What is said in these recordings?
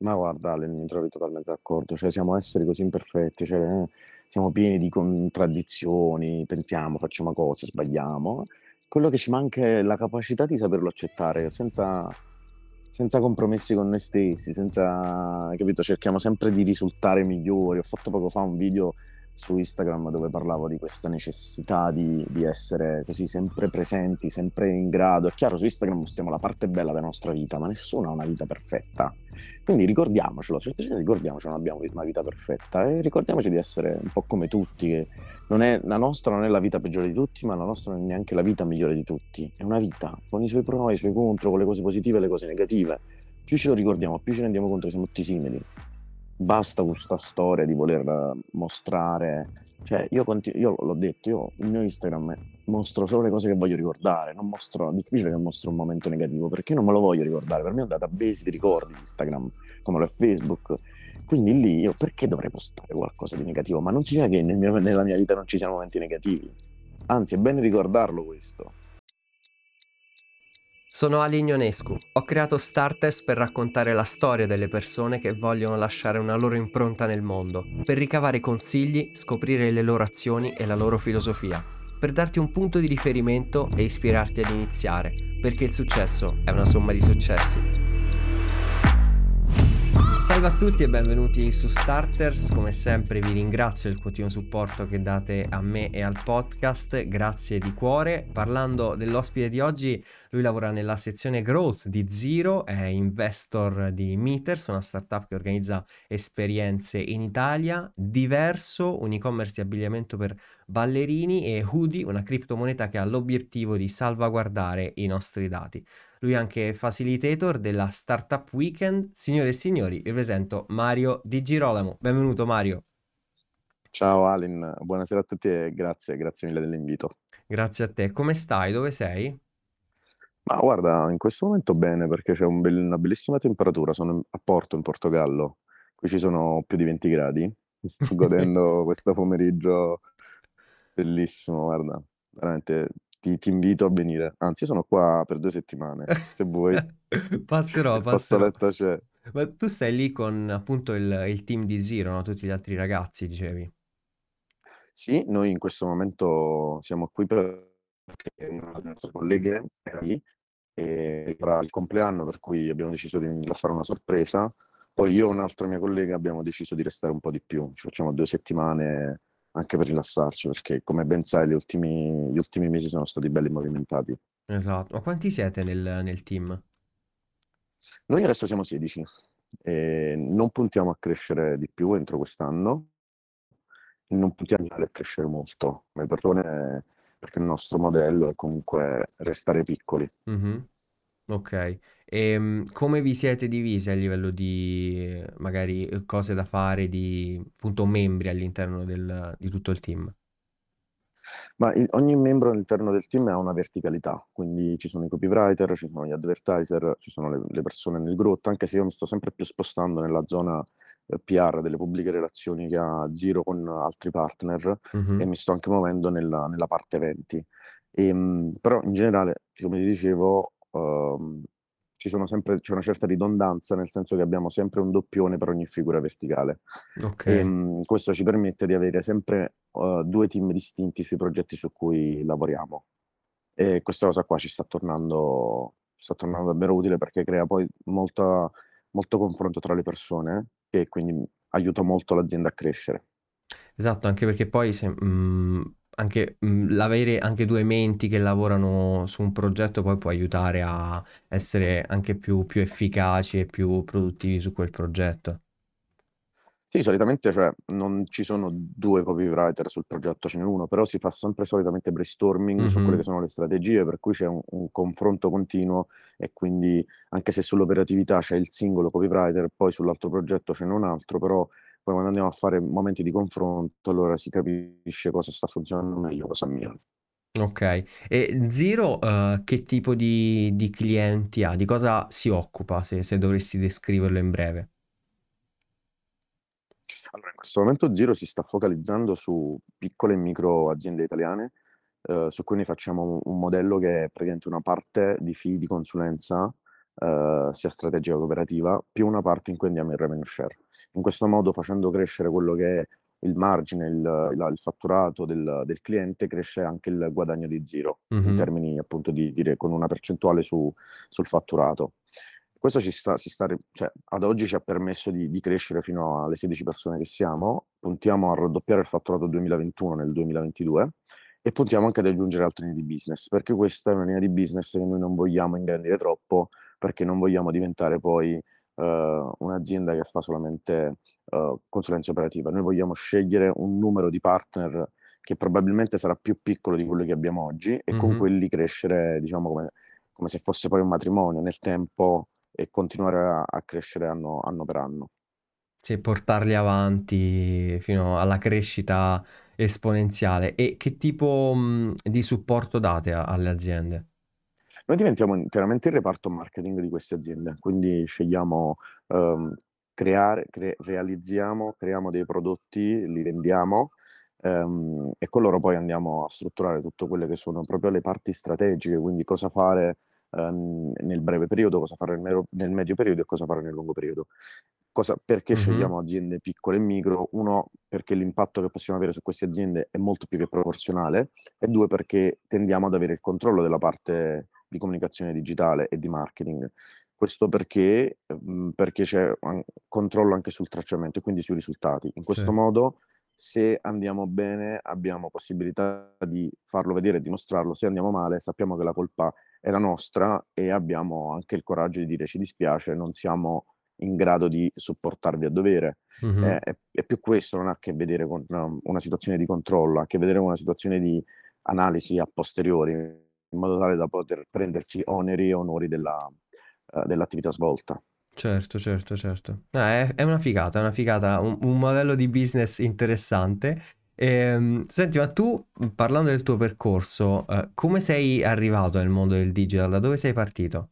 Ma guarda Ale, mi trovi totalmente d'accordo, cioè siamo esseri così imperfetti, cioè, eh, siamo pieni di contraddizioni, pensiamo, facciamo cose, sbagliamo. Quello che ci manca è la capacità di saperlo accettare senza senza compromessi con noi stessi, senza capito, cerchiamo sempre di risultare migliori. Ho fatto poco fa un video su Instagram dove parlavo di questa necessità di, di essere così sempre presenti, sempre in grado. È chiaro, su Instagram mostriamo la parte bella della nostra vita, ma nessuno ha una vita perfetta. Quindi ricordiamocelo, cioè, ricordiamoci che non abbiamo una vita perfetta e ricordiamoci di essere un po' come tutti, che è, la nostra non è la vita peggiore di tutti, ma la nostra non è neanche la vita migliore di tutti. È una vita, con i suoi pro i suoi contro, con le cose positive e le cose negative. Più ce lo ricordiamo, più ci rendiamo conto che siamo tutti simili basta con questa storia di voler mostrare, cioè io, continu- io l'ho detto, io il mio Instagram mostro solo le cose che voglio ricordare, non mostro, è difficile che mostro un momento negativo perché non me lo voglio ricordare, per me è un database di ricordi di Instagram, come lo è Facebook, quindi lì io perché dovrei postare qualcosa di negativo? Ma non significa che nel mio, nella mia vita non ci siano momenti negativi, anzi è bene ricordarlo questo. Sono Ali Ignonescu. Ho creato Starters per raccontare la storia delle persone che vogliono lasciare una loro impronta nel mondo, per ricavare consigli, scoprire le loro azioni e la loro filosofia, per darti un punto di riferimento e ispirarti ad iniziare, perché il successo è una somma di successi. Salve a tutti e benvenuti su Starters, come sempre vi ringrazio del continuo supporto che date a me e al podcast, grazie di cuore. Parlando dell'ospite di oggi, lui lavora nella sezione Growth di Zero, è investor di Meters, una startup che organizza esperienze in Italia, diverso, un e-commerce di abbigliamento per ballerini e Hoodie, una criptomoneta che ha l'obiettivo di salvaguardare i nostri dati. Lui è anche facilitator della Startup Weekend. Signore e signori, vi presento Mario Di Girolamo. Benvenuto Mario. Ciao Alin, buonasera a tutti e grazie, grazie mille dell'invito. Grazie a te. Come stai? Dove sei? Ma guarda, in questo momento bene perché c'è un bel- una bellissima temperatura. Sono a Porto, in Portogallo. Qui ci sono più di 20 gradi. Mi sto godendo questo pomeriggio bellissimo, guarda. Veramente ti, ti invito a venire. Anzi, io sono qua per due settimane, se vuoi. Passerò, passerò. Ma tu stai lì con appunto il, il team di Zero, no? Tutti gli altri ragazzi, dicevi. Sì, noi in questo momento siamo qui perché una delle nostre colleghe era lì e era il compleanno per cui abbiamo deciso di fare una sorpresa. Poi io e un'altra mia collega abbiamo deciso di restare un po' di più, ci facciamo due settimane anche per rilassarci, perché come ben sai gli ultimi, gli ultimi mesi sono stati belli movimentati. Esatto. Ma quanti siete nel, nel team? Noi adesso siamo 16 e non puntiamo a crescere di più entro quest'anno, non puntiamo a crescere molto come persone perché il nostro modello è comunque restare piccoli. Mhm. Ok. E come vi siete divisi a livello di eh, magari eh, cose da fare, di appunto membri all'interno del- di tutto il team? Ma il- ogni membro all'interno del team ha una verticalità, quindi ci sono i copywriter, ci sono gli advertiser, ci sono le, le persone nel growth, anche se io mi sto sempre più spostando nella zona eh, PR delle pubbliche relazioni che ha Zero con altri partner e Mhm. mi sto anche muovendo nella, nella parte eventi. E, mh, però in generale, come ti dicevo, ehm, ci sono sempre, c'è una certa ridondanza, nel senso che abbiamo sempre un doppione per ogni figura verticale. Ok. E, mh, questo ci permette di avere sempre eh, due team distinti sui progetti su cui lavoriamo. E questa cosa qua ci sta tornando, ci sta tornando davvero utile perché crea poi molta, molto confronto tra le persone e quindi aiuta molto l'azienda a crescere. Esatto, anche perché poi se, mh, anche mh, l'avere anche due menti che lavorano su un progetto poi può aiutare a essere anche più, più efficaci e più produttivi su quel progetto. Sì, solitamente cioè, non ci sono due copywriter sul progetto, ce n'è uno, però si fa sempre solitamente brainstorming su quelle che sono le strategie, per cui c'è un, un confronto continuo e quindi anche se sull'operatività c'è il singolo copywriter, poi sull'altro progetto ce n'è un altro, però poi quando andiamo a fare momenti di confronto, allora si capisce cosa sta funzionando meglio, cosa meno. Ok. E Zero, eh, che tipo di, di clienti ha? Di cosa si occupa, se, se dovresti descriverlo in breve? Allora, in questo momento Zero si sta focalizzando su piccole e micro aziende italiane, eh, su cui noi facciamo un, un modello che è praticamente una parte di fee di consulenza eh, sia strategica che operativa, più una parte in cui andiamo in revenue share. In questo modo, facendo crescere quello che è il margine, il, il, il fatturato del, del, cliente, cresce anche il guadagno di Zero, mm-hmm. in termini appunto di dire con una percentuale su, sul fatturato. Questo ci sta, si sta, cioè, ad oggi ci ha permesso di, di, crescere fino alle 16 persone che siamo, puntiamo a raddoppiare il fatturato 2021 nel 2022 e puntiamo anche ad aggiungere altre linee di business, perché questa è una linea di business che noi non vogliamo ingrandire troppo, perché non vogliamo diventare poi uh, un'azienda che fa solamente uh, consulenza operativa. Noi vogliamo scegliere un numero di partner che probabilmente sarà più piccolo di quello che abbiamo oggi e mm-hmm. con quelli crescere, diciamo, come, come, se fosse poi un matrimonio nel tempo e continuare a, a crescere anno, anno per anno. Sì, portarli avanti fino alla crescita esponenziale. E che tipo mh, di supporto date a- alle aziende? Noi diventiamo interamente il reparto marketing di queste aziende, quindi scegliamo, ehm, creare, cre- realizziamo, creiamo dei prodotti, li vendiamo ehm, e con loro poi andiamo a strutturare tutte quelle che sono proprio le parti strategiche, quindi cosa fare ehm, nel breve periodo, cosa fare nel, mero- nel medio periodo e cosa fare nel lungo periodo. Cosa, perché mm-hmm. scegliamo aziende piccole e micro? Uno, perché l'impatto che possiamo avere su queste aziende è molto più che proporzionale, e due, perché tendiamo ad avere il controllo della parte di comunicazione digitale e di marketing. Questo perché, mhmm, perché c'è controllo anche sul tracciamento e quindi sui risultati. In questo sì. modo, se andiamo bene, abbiamo possibilità di farlo vedere e dimostrarlo. Se andiamo male, sappiamo che la colpa è la nostra e abbiamo anche il coraggio di dire ci dispiace, non siamo in grado di supportarvi a dovere. Mm-hmm. Eh, è, è, più questo, non ha a che vedere con una, una situazione di controllo, ha a che vedere con una situazione di analisi a posteriori in modo tale da poter prendersi oneri e onori della, uh, dell'attività svolta. Certo, certo, certo. No, è, è, una figata, è una figata, un, un modello di business interessante. Ehm, senti, ma tu, parlando del tuo percorso, eh, come sei arrivato nel mondo del digital? Da dove sei partito?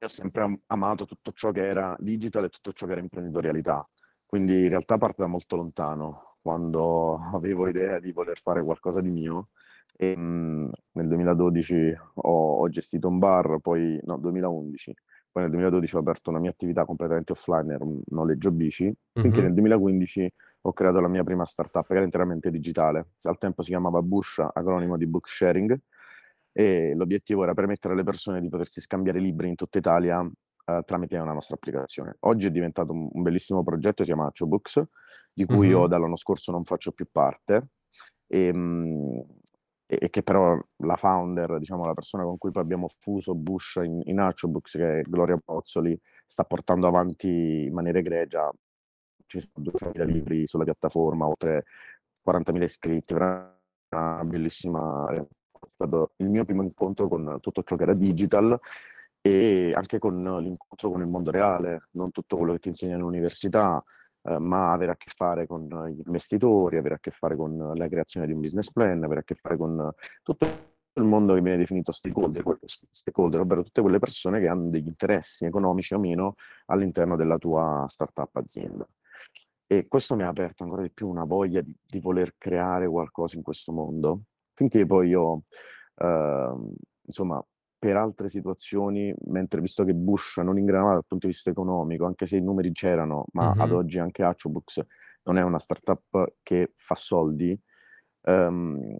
Io ho sempre amato tutto ciò che era digital e tutto ciò che era imprenditorialità, quindi in realtà parte da molto lontano quando avevo idea di voler fare qualcosa di mio. E, mh, nel 2012 ho, ho, gestito un bar, poi no, 2011, poi nel 2012 ho aperto una mia attività completamente offline, era un noleggio bici, finché mm-hmm. nel 2015 ho creato la mia prima startup che era interamente digitale. Al tempo si chiamava Bush, acronimo di book sharing, e l'obiettivo era permettere alle persone di potersi scambiare libri in tutta Italia uh, tramite una nostra applicazione. Oggi è diventato un, un bellissimo progetto, si chiama Acho Books, di cui mm-hmm. io dall'anno scorso non faccio più parte, e, ehm, e, che però la founder, diciamo la persona con cui poi abbiamo fuso Bush in, in Archobooks, che è Gloria Pozzoli, sta portando avanti in maniera egregia. Ci sono 200.000 libri sulla piattaforma, oltre 40.000 iscritti, una bellissima... È stato il mio primo incontro con tutto ciò che era digital e anche con l'incontro con il mondo reale, non tutto quello che ti insegna all'università, eh, ma avere a che fare con gli investitori, avere a che fare con la creazione di un business plan, avere a che fare con tutto il mondo che viene definito stakeholder, stakeholder, ovvero tutte quelle persone che hanno degli interessi economici o meno all'interno della tua startup azienda. E questo mi ha aperto ancora di più una voglia di, di voler creare qualcosa in questo mondo, finché poi io, eh, insomma, per altre situazioni, mentre visto che Bush non ingranava dal punto di vista economico, anche se i numeri c'erano, ma mm-hmm. ad oggi anche Atchobooks non è una startup che fa soldi, um,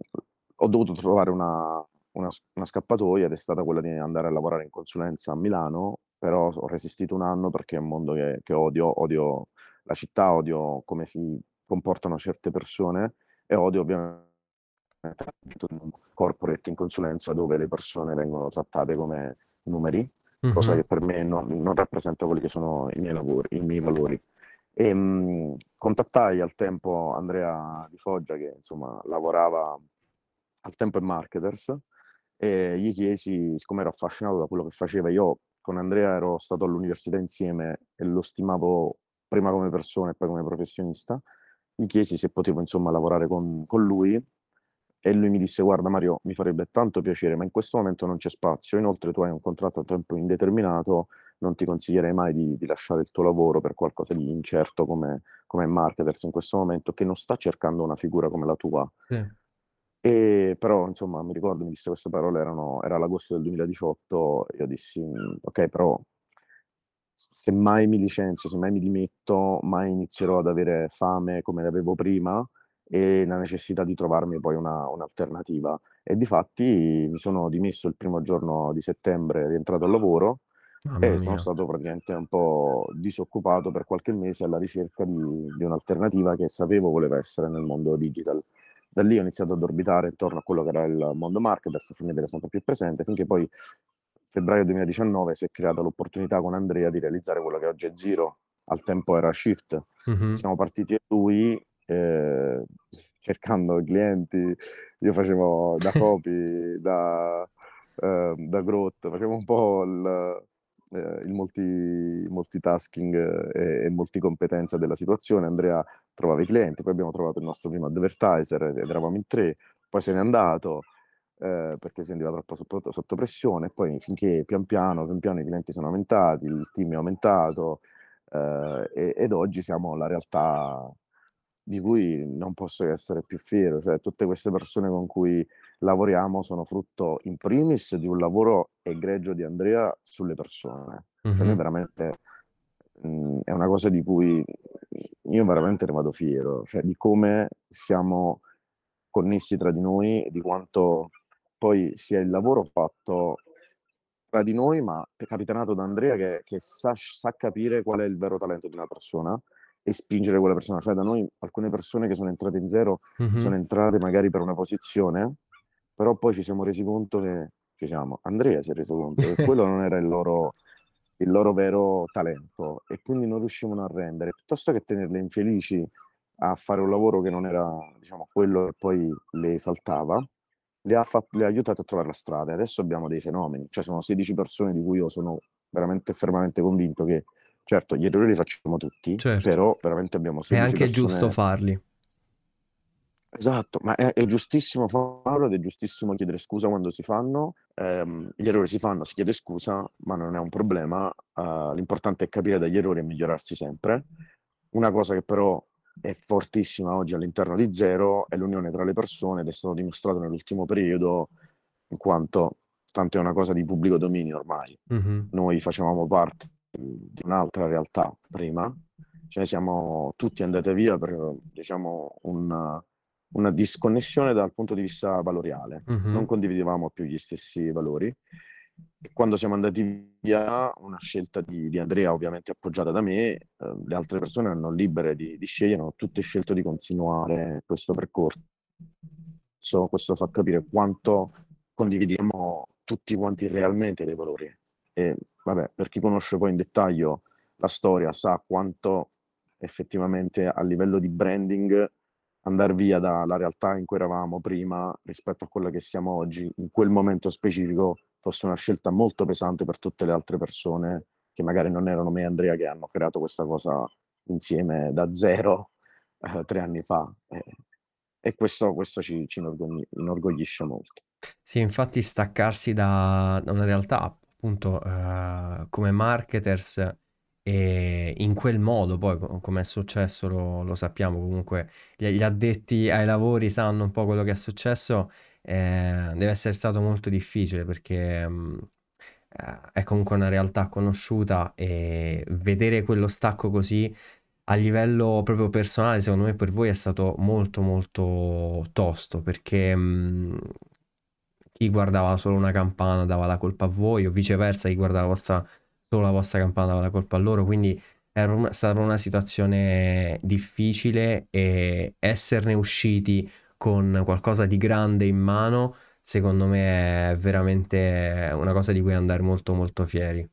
ho dovuto trovare una, una, una, scappatoia ed è stata quella di andare a lavorare in consulenza a Milano, però ho resistito un anno perché è un mondo che, che odio, odio la città, odio come si comportano certe persone e odio ovviamente un corporate in consulenza dove le persone vengono trattate come numeri, mm-hmm. cosa che per me non, non, rappresenta quelli che sono i miei, lavori, i miei valori. E, mh, contattai al tempo Andrea Di Foggia che insomma lavorava al tempo in Marketers e gli chiesi, siccome ero affascinato da quello che faceva, io con Andrea ero stato all'università insieme e lo stimavo prima come persona e poi come professionista, gli chiesi se potevo insomma lavorare con, con lui e lui mi disse guarda Mario mi farebbe tanto piacere ma in questo momento non c'è spazio. Inoltre tu hai un contratto a tempo indeterminato non ti consiglierei mai di, di lasciare il tuo lavoro per qualcosa di incerto come, come marketers in questo momento che non sta cercando una figura come la tua. Sì. E però insomma mi ricordo mi disse queste parole, erano era l'agosto del 2018, io dissi: "Mhmm, okay, però se mai mi licenzio, se mai mi dimetto, mai inizierò ad avere fame come l'avevo prima e la necessità di trovarmi poi una un'alternativa". E difatti mi sono dimesso il primo giorno di settembre rientrato al lavoro Mamma e sono mia. stato praticamente un po' disoccupato per qualche mese alla ricerca di di un'alternativa che sapevo voleva essere nel mondo digital. Da lì ho iniziato ad orbitare intorno a quello che era il mondo marketers, farmi vedere sempre più presente, finché poi febbraio 2019 si è creata l'opportunità con Andrea di realizzare quello che oggi è Zero, al tempo era Shift. Mh-mh. Siamo partiti e lui, ehm, cercando clienti, io facevo da copy, da ehm, da growth, facevo un po' il ehm, il multi multitasking e e multicompetenza della situazione. Andrea trovava i clienti, poi abbiamo trovato il nostro primo advertiser ed eravamo in 3, poi se n'è andato, ehm, perché si sentiva troppo sotto sotto pressione poi finché pian piano, pian piano i clienti sono aumentati, il team è aumentato, ehm, e ed oggi siamo la realtà di cui non posso essere più fiero, cioè tutte queste persone con cui lavoriamo sono frutto in primis di un lavoro egregio di Andrea sulle persone. Cioè noi Mh-mh. veramente mhmm, è una cosa di cui io veramente ne vado fiero, cioè di come siamo connessi tra di noi e di quanto poi sia il lavoro fatto tra di noi, ma capitanato da Andrea che che sa sa capire qual è il vero talento di una persona e spingere quella persona. Cioè da noi alcune persone che sono entrate in zero, sono Mh-mh. entrate magari per una posizione, però poi ci siamo resi conto che ci siamo Andrea si è reso conto che quello non era il loro il loro vero talento e quindi non riuscivano a rendere. Piuttosto che tenerle infelici a fare un lavoro che non era, diciamo, quello che poi le esaltava, le ha fa le ha aiutate a trovare la strada e adesso abbiamo dei fenomeni. Cioè sono 16 persone di cui io sono veramente fermamente convinto che certo gli errori li facciamo tutti, Certo. però veramente abbiamo È 16 anche giusto persone farli. Esatto, ma è è giustissimo farlo ed è giustissimo chiedere scusa quando si fanno. Ehm, gli errori si fanno, si chiede scusa, ma non è un problema. Uhm, l'importante è capire dagli errori e migliorarsi sempre. Una cosa che però è fortissima oggi all'interno di Zero è l'unione tra le persone ed è stato dimostrato nell'ultimo periodo, in quanto tanto è una cosa di pubblico dominio ormai. Mh-mh. Noi facevamo parte di un'altra realtà prima, ne siamo tutti andate via per, diciamo, un una disconnessione dal punto di vista valoriale. Non Mh-mh. condividevamo più gli stessi valori e quando siamo andati via, una scelta di di Andrea, ovviamente appoggiata da me, uhm, le altre persone erano libere di di scegliere, hanno tutte scelto di continuare questo percorso. Questo fa capire quanto condividiamo tutti quanti realmente dei valori. E vabbè, per chi conosce poi in dettaglio la storia sa quanto effettivamente a livello di branding andar via dalla realtà in cui eravamo prima, rispetto a quella che siamo oggi, in quel momento specifico, fosse una scelta molto pesante per tutte le altre persone che magari non erano me e Andrea che hanno creato questa cosa insieme da 0, ehm, 3 anni fa. E e questo questo ci ci inorgogli inorgoglisce molto. Sì, infatti staccarsi da da una realtà appunto, uhm, come marketers, ehm, in quel modo poi co come è successo lo lo sappiamo. Comunque, gli gli addetti ai lavori sanno un po' quello che è successo, ehm, deve essere stato molto difficile perché, mhmm, ehm, è comunque una realtà conosciuta e vedere quello stacco così a livello proprio personale, secondo me per voi è stato molto, molto tosto perché, mhmm, chi guardava solo una campana dava la colpa a voi o viceversa chi guardava la vostra solo la vostra campana dava la colpa a loro, quindi era stata una situazione difficile e esserne usciti con qualcosa di grande in mano, secondo me è veramente una cosa di cui andare molto, molto fieri.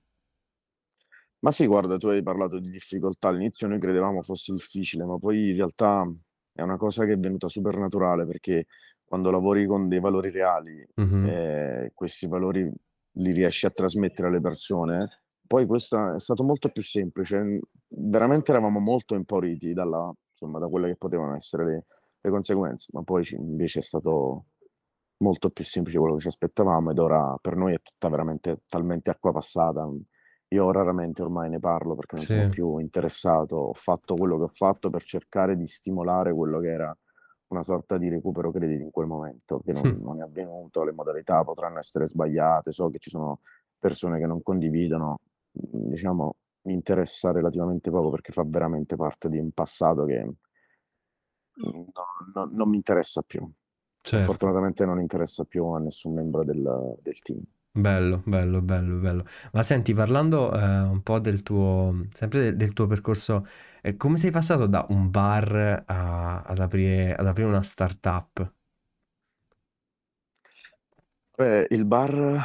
Ma sì, guarda, tu hai parlato di difficoltà. All'inizio noi credevamo fosse difficile, ma poi in realtà è una cosa che è venuta super naturale, perché quando lavori con dei valori reali, Mh-mh. ehm, questi valori li riesci a trasmettere alle persone, poi questa è stato molto più semplice. Veramente eravamo molto impauriti dalla insomma, da quelle che potevano essere le le conseguenze, ma poi ci invece è stato molto più semplice quello che ci aspettavamo ed ora per noi è tutta veramente talmente acqua passata. Io raramente ormai ne parlo perché non sono Sì. più interessato. Ho fatto quello che ho fatto per cercare di stimolare quello che era una sorta di recupero crediti in quel momento, che non, non è avvenuto, le modalità potranno essere sbagliate, so che ci sono persone che non condividono, diciamo, mi interessa relativamente poco perché fa veramente parte di un passato che no, no, non mi interessa più. Certo. Fortunatamente non interessa più a nessun membro del, del team. Bello, bello, bello, bello. Ma senti, parlando eh, un po' del tuo, sempre del, del tuo percorso, eh, come sei passato da un bar a- ad aprire, ad aprire una startup? Beh, il bar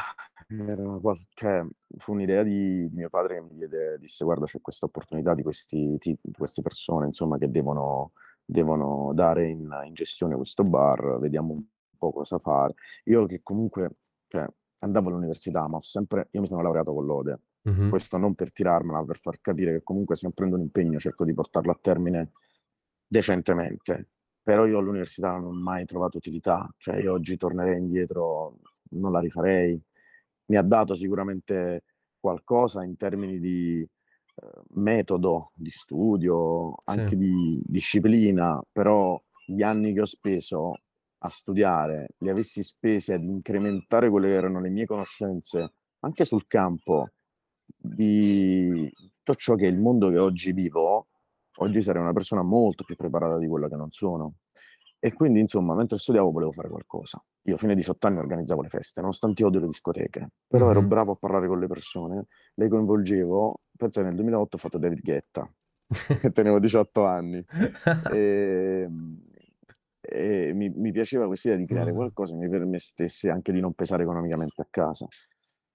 era, cioè, fu un'idea di, mio padre che mi diede, disse, guarda, c'è questa opportunità di questi, ti- di queste persone, insomma, che devono, devono dare in, in gestione questo bar, vediamo un po' cosa fare. Io che comunque, cioè, andavo all'università, ma sempre, io mi sono laureato con lode. Mhm, Questo non per tirarmela, ma per far capire che comunque se prendo un impegno cerco di portarlo a termine decentemente. Però io all'università non ho mai trovato utilità, cioè io oggi tornerei indietro, non la rifarei. Mi ha dato sicuramente qualcosa in termini di eh, metodo, di studio, Sì. anche di disciplina, però gli anni che ho speso a studiare, li avessi spesi ad incrementare quelle che erano le mie conoscenze anche sul campo di tutto ciò che è il mondo che oggi vivo, oggi sarei una persona molto più preparata di quella che non sono. E quindi, insomma, mentre studiavo volevo fare qualcosa. Io fino ai 18 anni organizzavo le feste, nonostante io odio le discoteche, però ero Mhm. bravo a parlare con le persone, le coinvolgevo. Penso che nel 2008 ho fatto David Guetta, che tenevo 18 anni. E, e mi, mi piaceva questa idea di creare Mm. qualcosa che mi permettesse anche di non pesare economicamente a casa.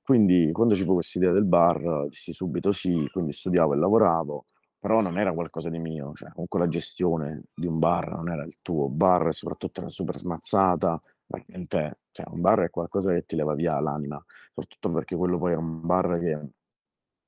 Quindi quando ci fu questa idea del bar, dissi subito sì, quindi studiavo e lavoravo, però non era qualcosa di mio, cioè comunque la gestione di un bar non era il tuo, bar soprattutto era super smazzata, veramente, cioè un bar è qualcosa che ti leva via l'anima, soprattutto perché quello poi era un bar che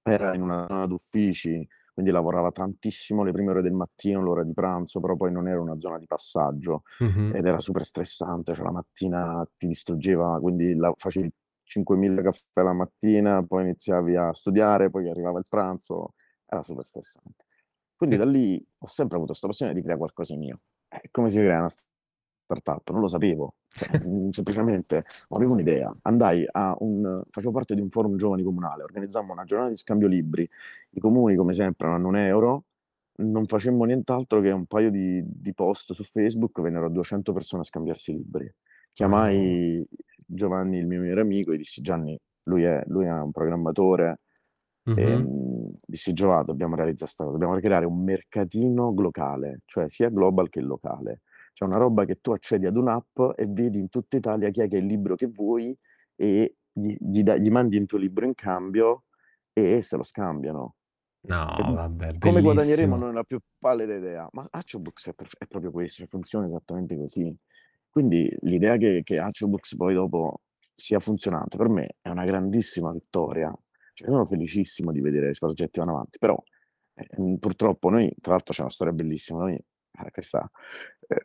era in una zona d'uffici, quindi lavorava tantissimo le prime ore del mattino, l'ora di pranzo, però poi non era una zona di passaggio Mhm. ed era super stressante, cioè la mattina ti distruggeva, quindi la- facevi 5.000 caffè la mattina, poi iniziavi a studiare, poi arrivava il pranzo, era super stressante. Quindi da lì ho sempre avuto questa passione di creare qualcosa di mio. Eh, come si crea una startup? Non lo sapevo, semplicemente non avevo un'idea. Andai a un, facevo parte di un forum giovani comunale, organizzammo una giornata di scambio libri. I comuni, come sempre, non hanno un euro, non facemmo nient'altro che un paio di, di post su Facebook, vennero 200 persone a scambiarsi libri. Chiamai Giovanni, il mio migliore amico, e dissi Gianni, lui è, lui è un programmatore, e, Mhm. mh, dissi Giovanni, dobbiamo realizzare questa cosa, dobbiamo creare un mercatino locale, cioè sia global che locale. C'è una roba che tu accedi ad un'app e vedi in tutta Italia chi è che è il libro che vuoi e gli, gli dai- gli mandi il tuo libro in cambio e se lo scambiano. E No, vabbè, come guadagneremo bellissimo. non ho la più pallida idea, ma Hatchobooks è, perf- è proprio questo, cioè funziona esattamente così. Quindi l'idea che, che Hatchobooks poi dopo sia funzionante per me è una grandissima vittoria. Cioè, sono felicissimo di vedere i progetti vanno avanti, però eh, purtroppo noi, tra l'altro c'è una storia bellissima, noi, questa, eh,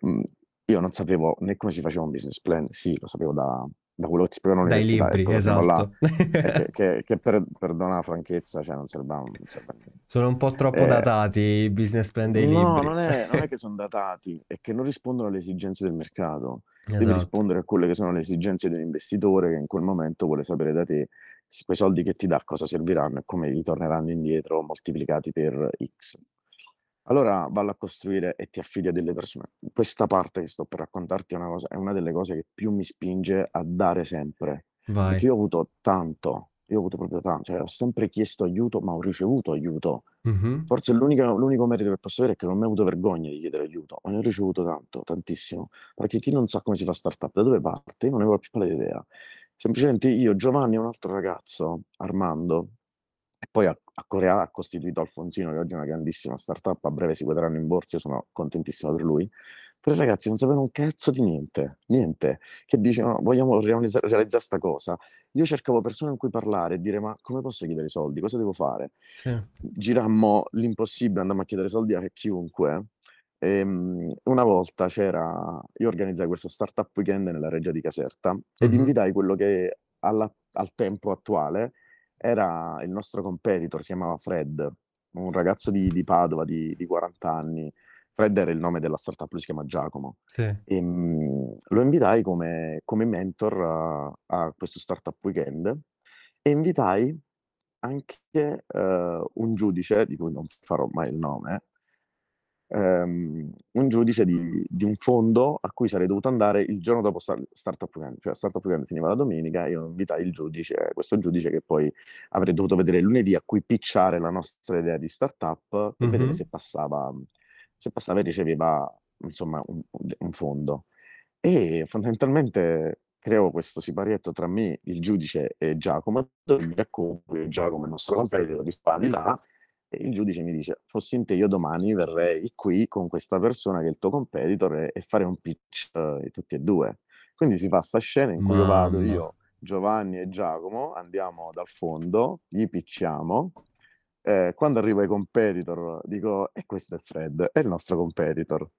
io non sapevo né come si faceva un business plan, sì, lo sapevo da, da quello che ti spiegano Dai libri, là, esatto. e che, che- che per, perdona la franchezza, cioè non serve, non serve. Sono un po' troppo Eh, datati i business plan dei no, libri. non è, non è che sono datati, è che non rispondono alle esigenze del mercato. Devi Esatto. rispondere a quelle che sono le esigenze di un investitore che in quel momento vuole sapere da te quei soldi che ti dà cosa serviranno e come ritorneranno indietro moltiplicati per X. Allora vallo a costruire e ti affidi a delle persone. Questa parte che sto per raccontarti è una cosa, è una delle cose che più mi spinge a dare sempre. Perché Vai. io ho avuto tanto, io ho avuto proprio tanto, cioè ho sempre chiesto aiuto, ma ho ricevuto aiuto. Mhm. Forse l'unica- l'unico merito che posso avere è che non mi ho avuto vergogna di chiedere aiuto, ma ne ho ricevuto tanto, tantissimo. Perché chi non sa come si fa startup, da dove parte, io non ne avevo la più pallida idea. Semplicemente io, Giovanni e un altro ragazzo, Armando, e poi a, a Corea ha costituito Alfonsino, che oggi è una grandissima startup, a breve si quoteranno in borsa, io sono contentissimo per lui. Tre ragazzi non sapevano un cazzo di niente, niente, che dicevano vogliamo realizzare, realizzare sta cosa. Io cercavo persone con cui parlare e dire ma come posso chiedere i soldi, cosa devo fare? Sì. Girammo l'impossibile, andammo a chiedere soldi a chiunque. Ehm, una volta c'era, io organizzai questo startup weekend nella reggia di Caserta ed Mhm. invitai quello che alla- al tempo attuale era il nostro competitor, si chiamava Fred, un ragazzo di, di Padova di, di 40 anni, Fred era il nome della startup, lui si chiama Giacomo. Sì. E, mh, lo invitai come, come mentor a, a questo startup weekend e invitai anche eh, un giudice, di cui non farò mai il nome, ehm, un giudice di, di un fondo a cui sarei dovuto andare il giorno dopo Star- Startup Weekend, cioè Startup Weekend finiva la domenica, io invitai il giudice, questo giudice che poi avrei dovuto vedere lunedì a cui pitchare la nostra idea di startup per vedere Mhm. se passava, se passava e riceveva insomma un, un fondo. E fondamentalmente creo questo siparietto tra me, il giudice e Giacomo, dove mi racconto che Giacomo è il nostro competitor di qua di là, e il giudice mi dice, fossi in te io domani verrei qui con questa persona che è il tuo competitor e, e fare un pitch eh, tutti e due. Quindi si fa sta scena in cui io vado Mamma. io, Giovanni e Giacomo, andiamo dal fondo, gli picciamo, eh, quando arriva ai competitor dico, e questo è Fred, è il nostro competitor.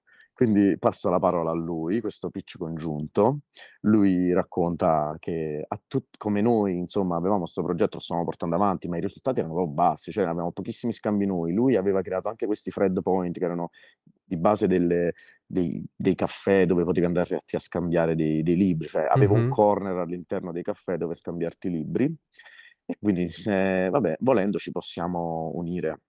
Quindi passo la parola a lui, questo pitch congiunto. Lui racconta che tut- come noi, insomma, avevamo questo progetto, lo stavamo portando avanti, ma i risultati erano proprio bassi, cioè avevamo pochissimi scambi noi. Lui aveva creato anche questi Fred Point, che erano di base delle- dei, dei caffè dove potevi andare a scambiare dei, dei libri, cioè aveva un Mhm. corner all'interno dei caffè dove scambiarti libri. E quindi, se, vabbè, volendo ci possiamo unire.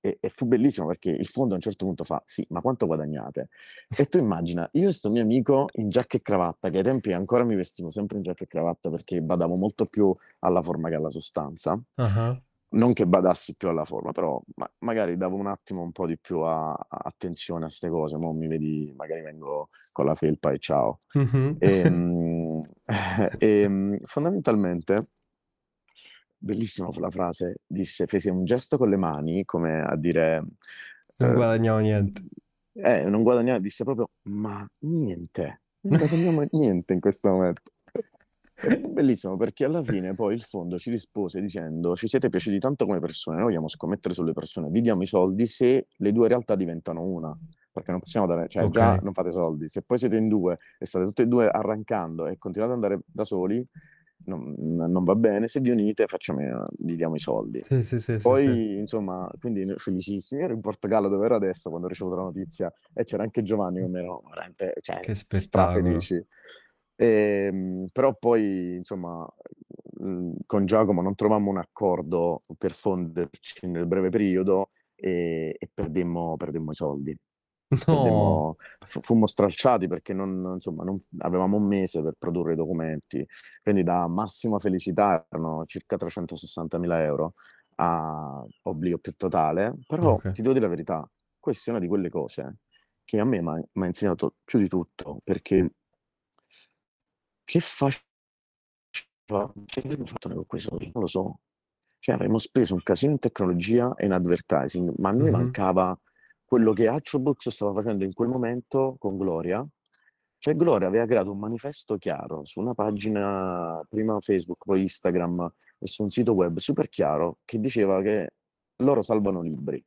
E, e fu bellissimo perché il fondo a un certo punto fa, sì, ma quanto guadagnate? E tu immagina, io e sto mio amico in giacca e cravatta, che ai tempi ancora mi vestivo sempre in giacca e cravatta perché badavo molto più alla forma che alla sostanza. Ah. Non che badassi più alla forma, però ma- magari davo un attimo un po' di più a- a- attenzione a queste cose. Mo' mi vedi, magari vengo con la felpa e ciao. Mhm. E, e, fondamentalmente, bellissima la frase, disse, fece un gesto con le mani, come a dire, Non eh, guadagniamo niente. eh, non guadagnava, disse proprio, ma niente, non guadagniamo niente in questo momento. Bellissimo perché alla fine poi il fondo ci rispose dicendo ci siete piaciuti tanto come persone, noi vogliamo scommettere sulle persone, vi diamo i soldi se le due realtà diventano una, perché non possiamo dare, cioè già Ok. non fate soldi, se poi siete in due e state tutti e due arrancando e continuate ad andare da soli, non, non va bene, se vi unite facciamo, vi diamo i soldi. Sì, sì, sì, Poi, insomma, quindi felicissimi. Ero in Portogallo dove ero adesso quando ho ricevuto la notizia e c'era anche Giovanni con me, ero veramente, cioè, Che spettacolo. strafelici. Ehm, però poi, insomma, con Giacomo non trovammo un accordo per fonderci nel breve periodo e, e perdemmo, perdemmo i soldi. No. Fummo stralciati perché non, insomma, non- avevamo un mese per produrre i documenti, quindi da massima felicità erano circa 360.000 euro a oblio più totale, però Ok. ti devo dire la verità, questa è una di quelle cose che a me mi ha insegnato più di tutto, perché che faceva, che avremmo fatto con quei soldi? Non lo so. Cioè avremmo speso un casino in tecnologia e in advertising, ma a noi Mhm. mancava quello che Attrobooks stava facendo in quel momento con Gloria. Cioè Gloria aveva creato un manifesto chiaro su una pagina, prima Facebook, poi Instagram e su un sito web super chiaro che diceva che loro salvano libri.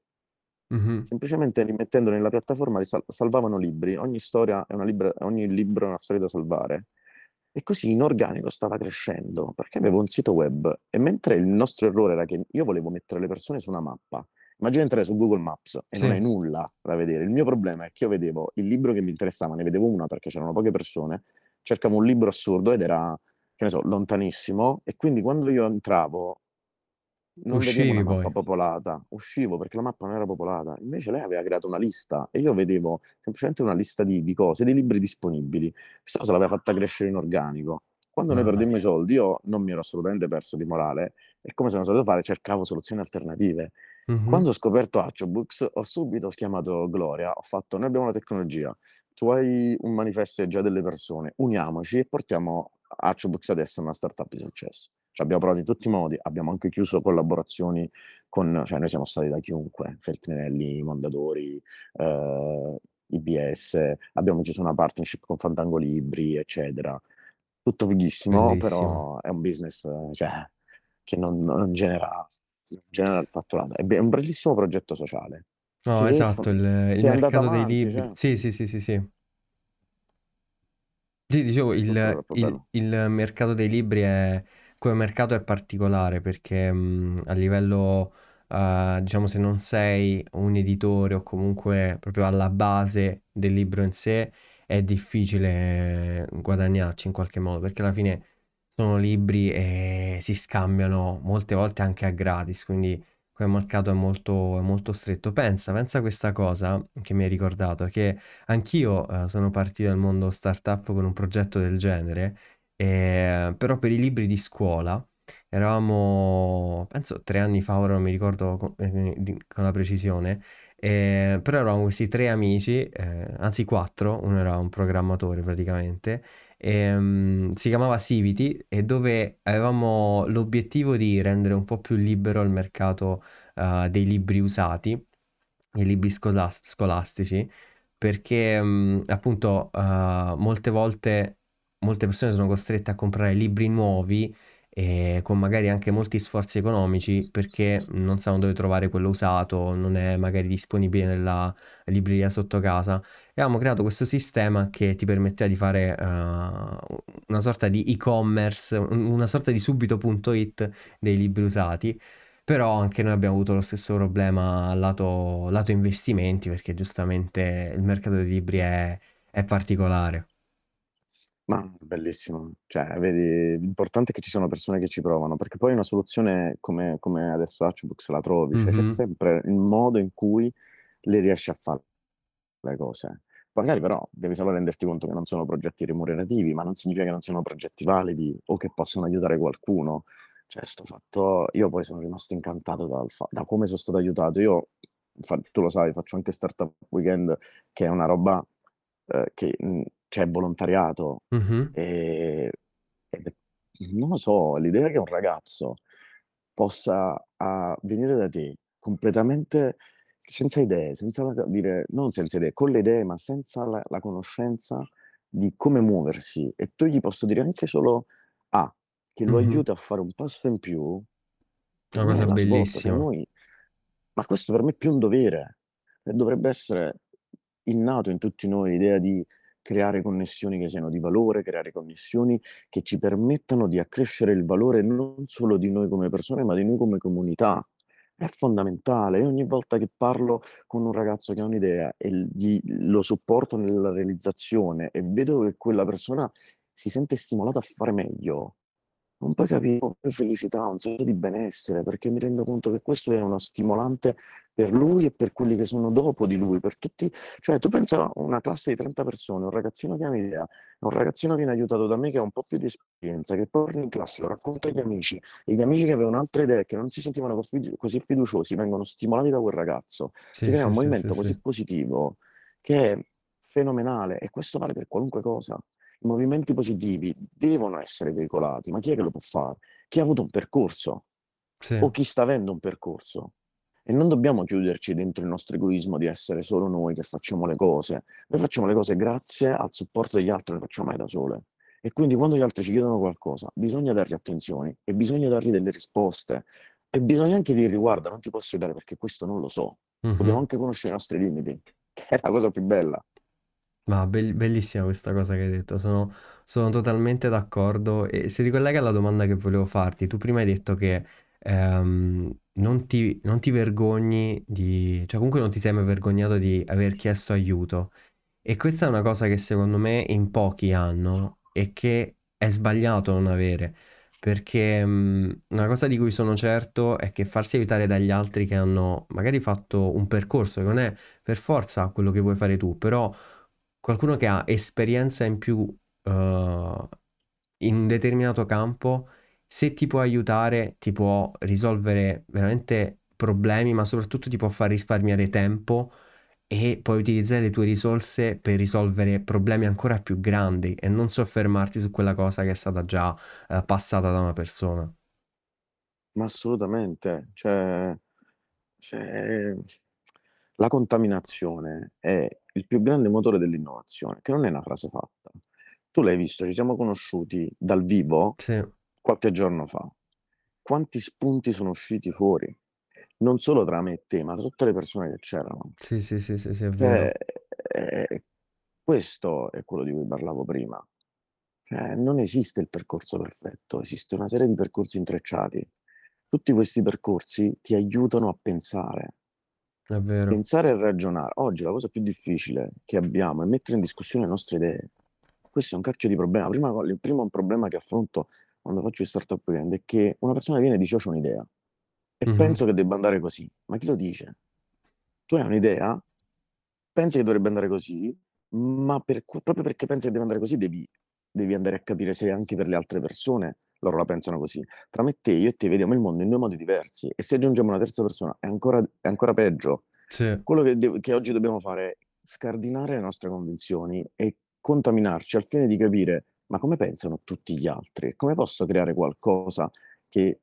Mhm. Semplicemente rimettendo nella piattaforma li sal- salvavano libri, ogni storia è una libra- ogni libro è una storia da salvare. E così in organico stava crescendo perché avevo un sito web e mentre il nostro errore era che io volevo mettere le persone su una mappa, immagina entrare su Google Maps e non Sì. hai nulla da vedere. Il mio problema è che io vedevo il libro che mi interessava, ne vedevo una perché c'erano poche persone, cercavo un libro assurdo ed era, che ne so, lontanissimo e quindi quando io entravo non vedevo una Uscivi mappa poi. popolata, uscivo perché la mappa non era popolata. Invece lei aveva creato una lista e io vedevo semplicemente una lista di, di cose, di libri disponibili. Questa cosa l'aveva fatta crescere in organico. Quando noi perdemmo i soldi, io non mi ero assolutamente perso di morale e come sono solito fare, cercavo soluzioni alternative. Mhm. Quando ho scoperto Atchobooks, ho subito chiamato Gloria, ho fatto, noi abbiamo una tecnologia, tu hai un manifesto e già delle persone, uniamoci e portiamo Atchobooks adesso a una startup di successo. Ci abbiamo provato in tutti i modi, abbiamo anche chiuso collaborazioni con, cioè noi siamo stati da chiunque, Feltrinelli, Mondadori, eh, IBS, abbiamo chiuso una partnership con Fandango Libri, eccetera. Tutto fighissimo, Bellissimo. però è un business cioè, che non, non genera, non genera il fatturato. È un bellissimo progetto sociale No, esatto, il, il mercato dei libri. cioè, Sì, sì, sì, sì, sì. Sì, dicevo, il, il- il mercato dei libri è, come mercato è particolare perché mh, a livello uh, diciamo se non sei un editore o comunque proprio alla base del libro in sé, è difficile guadagnarci in qualche modo, perché alla fine sono libri e si scambiano molte volte anche a gratis, quindi quel mercato è molto, è molto stretto. Pensa, pensa a questa cosa che mi hai ricordato, che anch'io eh, sono partito dal mondo startup con un progetto del genere, e, però per i libri di scuola eravamo, penso tre anni fa, ora non mi ricordo con, eh, con la precisione, eh, però eravamo questi tre amici, eh, anzi quattro, uno era un programmatore praticamente, e, um, si chiamava Civity e dove avevamo l'obiettivo di rendere un po' più libero il mercato uh, dei libri usati, dei libri scolas- scolastici, perché um, appunto uh, molte volte molte persone sono costrette a comprare libri nuovi e con magari anche molti sforzi economici perché non sanno dove trovare quello usato, non è magari disponibile nella libreria sotto casa. E abbiamo creato questo sistema che ti permetteva di fare uh, una sorta di e-commerce, una sorta di subito.it dei libri usati. Però anche noi abbiamo avuto lo stesso problema lato, lato investimenti perché giustamente il mercato dei libri è, è particolare. Ma bellissimo. Cioè, vedi, l'importante è che ci siano persone che ci provano, perché poi una soluzione come, come adesso Hatchbooks la trovi, cioè c'è sempre il modo in cui le riesci a fare le cose. Magari però devi solo renderti conto che non sono progetti remunerativi, ma non significa che non siano progetti validi o che possano aiutare qualcuno. Cioè, sto fatto... Io poi sono rimasto incantato dal fa- da come sono stato aiutato. Io, tu lo sai, faccio anche Startup Weekend, che è una roba eh, che c'è volontariato. Mh-mh. E, e non lo so, l'idea che un ragazzo possa a, venire da te completamente senza idee, senza la, dire, non senza idee, con le idee, ma senza la, la conoscenza di come muoversi, e tu gli posso dire anche solo A, che lo Mh-mh. aiuta a fare un passo in più, Una è cosa la svolta, per bellissima. noi, ma questo per me è più un dovere, e dovrebbe essere innato in tutti noi l'idea di creare connessioni che siano di valore, creare connessioni che ci permettano di accrescere il valore non solo di noi come persone, ma di noi come comunità. È fondamentale. Io ogni volta che parlo con un ragazzo che ha un'idea e gli, lo supporto nella realizzazione e vedo che quella persona si sente stimolata a fare meglio, non puoi capire che felicità, un senso di benessere, perché mi rendo conto che questo è uno stimolante per lui e per quelli che sono dopo di lui, per tutti, cioè tu pensa a una classe di 30 persone, un ragazzino che ha un'idea, un ragazzino viene aiutato da me che ha un po' più di esperienza, che torna in classe, lo racconta agli amici, e gli amici che avevano altre idee, che non si sentivano così fiduciosi, vengono stimolati da quel ragazzo. Si Sì, crea sì, un sì, movimento così sì. positivo che è fenomenale e questo vale per qualunque cosa. I movimenti positivi devono essere veicolati, ma chi è che lo può fare? Chi ha avuto un percorso Sì. o chi sta avendo un percorso. E non dobbiamo chiuderci dentro il nostro egoismo di essere solo noi che facciamo le cose. Noi facciamo le cose grazie al supporto degli altri, non le facciamo mai da sole. E quindi quando gli altri ci chiedono qualcosa, bisogna dargli attenzione e bisogna dargli delle risposte. E bisogna anche dirgli, guarda, non ti posso aiutare perché questo non lo so. Dobbiamo Mh-mh. anche conoscere i nostri limiti, che è la cosa più bella. Ma bell- bellissima questa cosa che hai detto, sono, sono totalmente d'accordo e si ricollega alla domanda che volevo farti. Tu prima hai detto che ehm, non ti, non ti vergogni di, cioè comunque non ti sei mai vergognato di aver chiesto aiuto. E questa è una cosa che secondo me in pochi hanno e che è sbagliato non avere, perché mh, una cosa di cui sono certo è che farsi aiutare dagli altri che hanno magari fatto un percorso che non è per forza quello che vuoi fare tu, però qualcuno che ha esperienza in più eh, in un determinato campo, se ti può aiutare, ti può risolvere veramente problemi, ma soprattutto ti può far risparmiare tempo e puoi utilizzare le tue risorse per risolvere problemi ancora più grandi e non soffermarti su quella cosa che è stata già eh, passata da una persona. Ma assolutamente, cioè, cioè, la contaminazione è il più grande motore dell'innovazione, che non è una frase fatta. Tu l'hai visto, ci siamo conosciuti dal vivo Sì, qualche giorno fa. Quanti spunti sono usciti fuori? Non solo tra me e te, ma tra tutte le persone che c'erano. sì, sì, sì, sì, sì, è Cioè, vero. eh, questo è quello di cui parlavo prima. Cioè, non esiste il percorso perfetto, esiste una serie di percorsi intrecciati tutti questi percorsi ti aiutano a pensare. È vero. Pensare e ragionare. Oggi la cosa più difficile che abbiamo è mettere in discussione le nostre idee. Questo è un cacchio di problema. Prima, il primo problema che affronto quando faccio i startup weekend è che una persona viene e dice: Io ho un'idea e Mhm. penso che debba andare così. Ma chi lo dice? Tu hai un'idea, pensi che dovrebbe andare così, ma per- proprio perché pensi che deve andare così, devi, devi andare a capire se anche per le altre persone loro la pensano così. Tra me e te, io e te vediamo il mondo in due modi diversi e se aggiungiamo una terza persona è ancora, è ancora peggio. Sì. Quello che, de- che oggi dobbiamo fare è scardinare le nostre convinzioni e contaminarci al fine di capire ma come pensano tutti gli altri? Come posso creare qualcosa che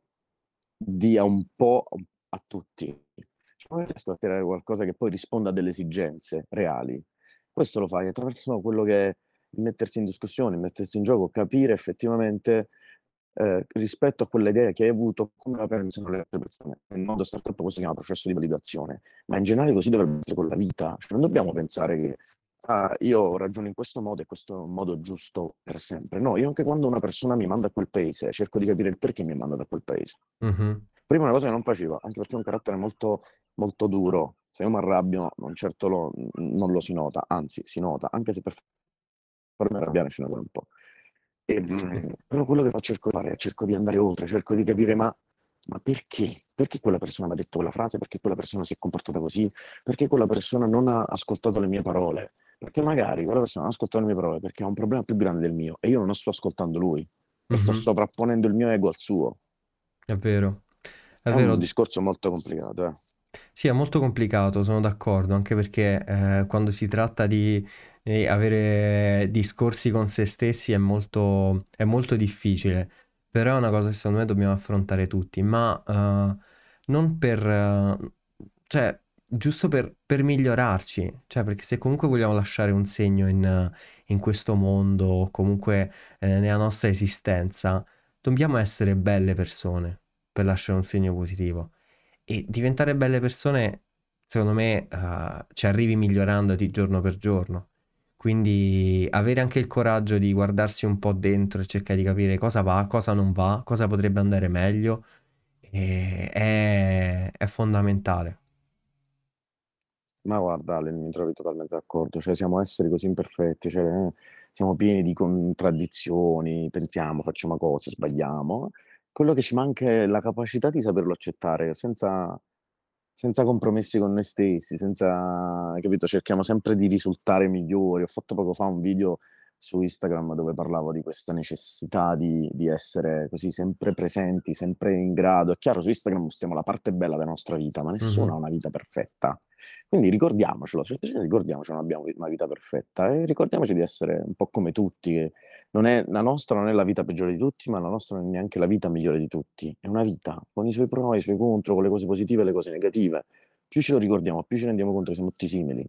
dia un po' a tutti? Come riesco a creare qualcosa che poi risponda a delle esigenze reali? Questo lo fai attraverso quello che è mettersi in discussione, mettersi in gioco, capire effettivamente eh, rispetto a quell'idea che hai avuto, come la pensano le altre persone. In modo startup questo si chiama processo di validazione, ma in generale così dovrebbe essere con la vita. Cioè, non dobbiamo pensare che ah, io ragiono in questo modo e questo è un modo giusto per sempre. No, io anche quando una persona mi manda a quel paese, cerco di capire il perché mi manda da quel paese. Mhm. Prima una cosa che non facevo, anche perché ho un carattere molto, molto duro. Se io mi arrabbio, non certo lo, non lo si nota, anzi si nota, anche se per farmi arrabbiare ce ne vuole un po'. E, mm, però quello che faccio cerco di fare è cerco di andare oltre, cerco di capire ma, ma perché? Perché quella persona mi ha detto quella frase? Perché quella persona si è comportata così? Perché quella persona non ha ascoltato le mie parole? Perché magari quella persona non ha ascoltato le mie parole perché ha un problema più grande del mio e io non sto ascoltando lui e sto sovrapponendo il mio ego al suo. È vero. È È vero. un discorso molto complicato, eh. Sì, è molto complicato, sono d'accordo, anche perché eh, quando si tratta di eh, avere discorsi con se stessi è molto, è molto difficile, però è una cosa che secondo me dobbiamo affrontare tutti, ma eh, non per, eh, cioè, giusto per, per migliorarci, cioè, perché se comunque vogliamo lasciare un segno in, in questo mondo, o comunque eh, nella nostra esistenza, dobbiamo essere belle persone per lasciare un segno positivo. E diventare belle persone, secondo me, eh, ci arrivi migliorandoti giorno per giorno. Quindi avere anche il coraggio di guardarsi un po' dentro e cercare di capire cosa va, cosa non va, cosa potrebbe andare meglio, eh, è, è fondamentale. Ma guarda, Ale, mi trovi totalmente d'accordo. Cioè, siamo esseri così imperfetti, cioè, eh, siamo pieni di contraddizioni, pensiamo, facciamo cose, sbagliamo. Quello che ci manca è la capacità di saperlo accettare, senza, senza compromessi con noi stessi, senza, capito? Cerchiamo sempre di risultare migliori. Ho fatto poco fa un video su Instagram dove parlavo di questa necessità di, di essere così sempre presenti, sempre in grado. È chiaro, su Instagram mostriamo la parte bella della nostra vita, ma nessuno Mhm. ha una vita perfetta. Quindi ricordiamocelo, cioè, ricordiamoci che non abbiamo una vita perfetta e ricordiamoci di essere un po' come tutti, che non è, la nostra non è la vita peggiore di tutti, ma la nostra non è neanche la vita migliore di tutti. È una vita con i suoi pro e i suoi contro, con le cose positive e le cose negative. Più ce lo ricordiamo, più ci rendiamo conto che siamo tutti simili.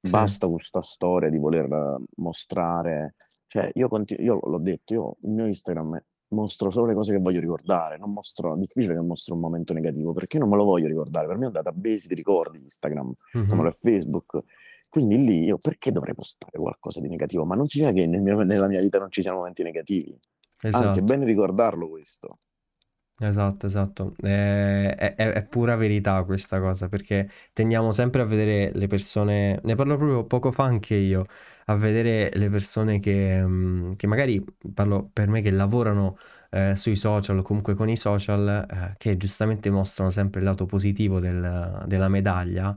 Sì. Basta questa storia di voler eh, mostrare, cioè io, continu- io l'ho detto, io il mio Instagram mostro solo le cose che voglio ricordare, non mostro, è difficile che mostro un momento negativo perché non me lo voglio ricordare, per me è un database di ricordi Instagram, come lo è Facebook, quindi lì io perché dovrei postare qualcosa di negativo? Ma non significa che nel mio- nella mia vita non ci siano momenti negativi, anzi è Esatto. bene ricordarlo questo. Esatto, esatto, è, è- è- pura verità questa cosa, perché tendiamo sempre a vedere le persone, ne parlo proprio poco fa anche io, a vedere le persone che, mm, che magari, parlo per me, che lavorano eh, sui social o comunque con i social, eh, che giustamente mostrano sempre il lato positivo del- della medaglia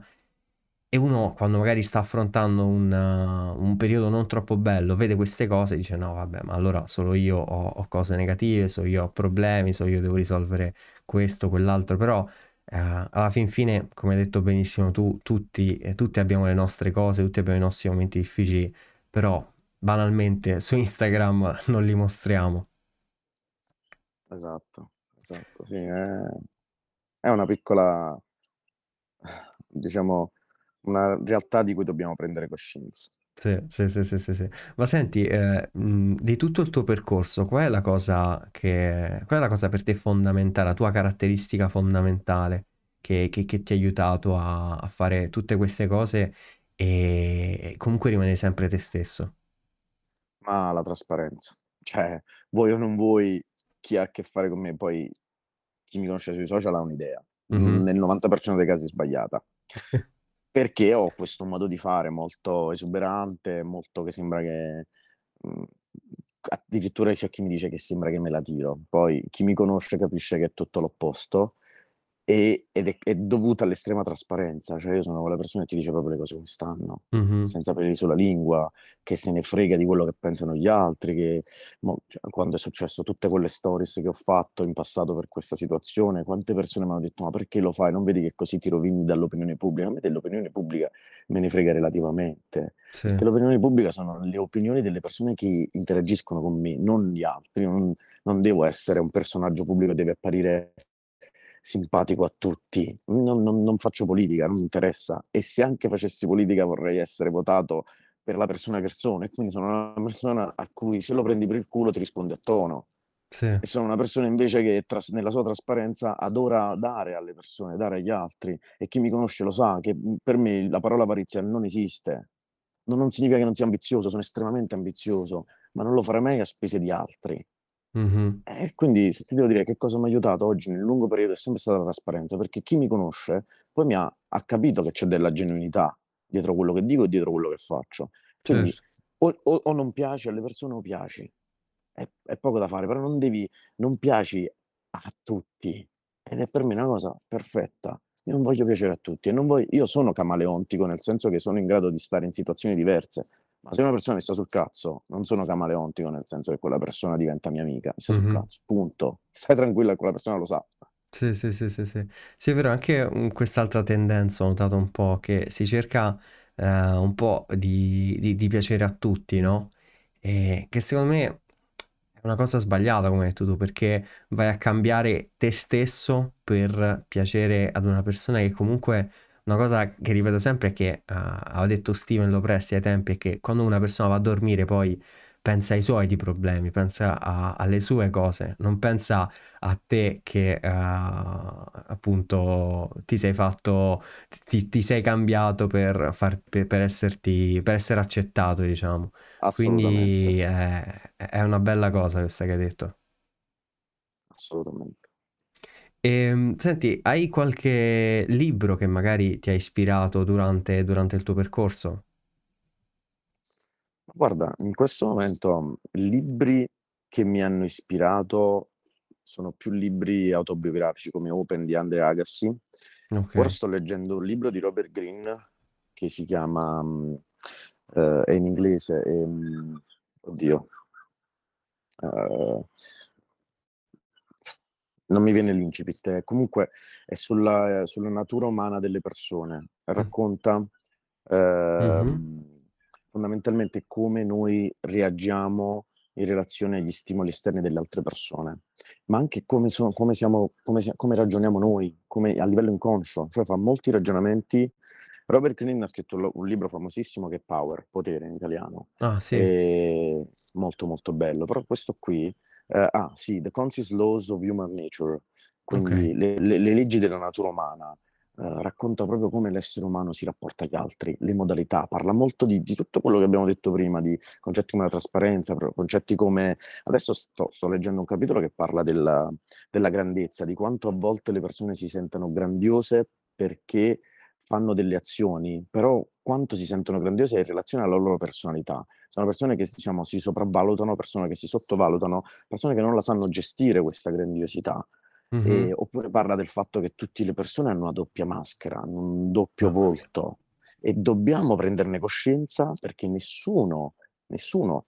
e uno quando magari sta affrontando un, uh, un periodo non troppo bello, vede queste cose e dice no, vabbè, ma allora solo io ho, ho cose negative, solo io ho problemi, solo io devo risolvere questo, quell'altro, però eh, alla fin fine, come hai detto benissimo tu, tutti, eh, tutti abbiamo le nostre cose, tutti abbiamo i nostri momenti difficili, però banalmente su Instagram non li mostriamo. Esatto, esatto, sì, è, è una piccola, diciamo, una realtà di cui dobbiamo prendere coscienza. Sì, sì, sì, sì, sì, sì. Ma senti, eh, mh, di tutto il tuo percorso, qual è la cosa che, qual è la cosa per te fondamentale, la tua caratteristica fondamentale che, che- che ti ha aiutato a, a fare tutte queste cose e, comunque rimanere sempre te stesso? Ma la trasparenza, cioè, vuoi o non vuoi, chi ha a che fare con me poi chi mi conosce sui social ha un'idea, Mh-mh. nel 90% dei casi sbagliata. Perché ho questo modo di fare molto esuberante, molto che sembra che mhmm, addirittura c'è chi mi dice che sembra che me la tiro. Poi chi mi conosce capisce che è tutto l'opposto e ed è è dovuta all'estrema trasparenza, cioè io sono quella persona che ti dice proprio le cose come stanno, Mh-mh. senza peli sulla lingua, che se ne frega di quello che pensano gli altri, che mo cioè quando è successo tutte quelle stories che ho fatto in passato per questa situazione, quante persone m'hanno detto: "Ma perché lo fai? Non vedi che così ti rovini dall'opinione pubblica?" A me dell'opinione pubblica me ne frega relativamente, Sì. perché l'opinione pubblica sono le opinioni delle persone che interagiscono con me, non gli altri. Non non devo essere un personaggio pubblico deve apparire simpatico a tutti. Non non non faccio politica, non mi interessa. E se anche facessi politica vorrei essere votato per la persona che sono e quindi sono una persona a cui se lo prendi per il culo ti risponde a tono. Sì. E sono una persona invece che tras nella sua trasparenza adora dare alle persone, dare agli altri e chi mi conosce lo sa che, mhmm, per me la parola avarizia non esiste. No non significa che non sia ambizioso, sono estremamente ambizioso, ma non lo farei mai a spese di altri. Mh-mh. Eh, e quindi se ti devo dire che cosa m'ha aiutato oggi nel lungo periodo è sempre stata la trasparenza, perché chi mi conosce poi mi ha ha capito che c'è della genuinità dietro quello che dico e dietro quello che faccio. Quindi Certo. o o o non piaci alle persone o piaci. È è poco da fare, però non devi non piaci a tutti ed è per me una cosa perfetta. Io non voglio piacere a tutti e non vog io sono camaleontico, nel senso che sono in grado di stare in situazioni diverse, ma se una persona mi sta sul cazzo, non sono camaleontico, nel senso che quella persona diventa mia amica, mi sta sul Mh-mh. cazzo, punto. Stai tranquilla quella persona lo sa. Sì, sì, sì, sì, sì. Sì, è vero, anche, quest'altra tendenza ho notato un po' che si cerca, ehm, un po' di di di piacere a tutti, no, ehm, che secondo me è una cosa sbagliata, come hai detto tu, perché vai a cambiare te stesso per piacere ad una persona che comunque una cosa che ripeto sempre è che, uhm, aveva detto Steven Lopresti ai tempi, è che quando una persona va a dormire poi pensa ai suoi problemi, pensa a alle sue cose, non pensa a te che, uhm, appunto ti sei fatto ti ti sei cambiato per far pe per esserti per essere accettato diciamo. Quindi è è una bella cosa questa che hai detto. assolutamente. Ehm, senti, hai qualche libro che magari ti ha ispirato durante durante il tuo percorso? Guarda, in questo momento, libri che mi hanno ispirato sono più libri autobiografici come Open di Andre Agassi. Ora sto leggendo un libro di Robert Greene che si chiama, mhmm, ehm, è in inglese, ehm, oddio, ehm non mi viene l'incipit, comunque è sulla sulla natura umana delle persone. Mh. Racconta, Mh-mh. ehm, fondamentalmente come noi reagiamo in relazione agli stimoli esterni delle altre persone, ma anche come so come siamo come come ragioniamo noi, come a livello inconscio, cioè fa molti ragionamenti Robert Greene ha scritto un libro famosissimo che è Power, Potere in italiano, Ah sì, molto, molto bello, però questo qui Ehm, ah sì, The Conscious Laws of Human Nature, okay. quindi le le le leggi della natura umana. Ehm, racconta proprio come l'essere umano si rapporta agli altri, le modalità, parla molto di di tutto quello che abbiamo detto prima, di concetti come la trasparenza, concetti come adesso sto sto leggendo un capitolo che parla della della grandezza, di quanto a volte le persone si sentano grandiose perché fanno delle azioni, però quanto si sentono grandiose in relazione alla loro personalità. Sono persone che diciamo si sopravvalutano, persone che si sottovalutano, persone che non la sanno gestire questa grandiosità. Mh-mh. Ehm, oppure parla del fatto che tutti le persone hanno una doppia maschera, hanno un doppio mia. volto e dobbiamo prenderne coscienza perché nessuno nessuno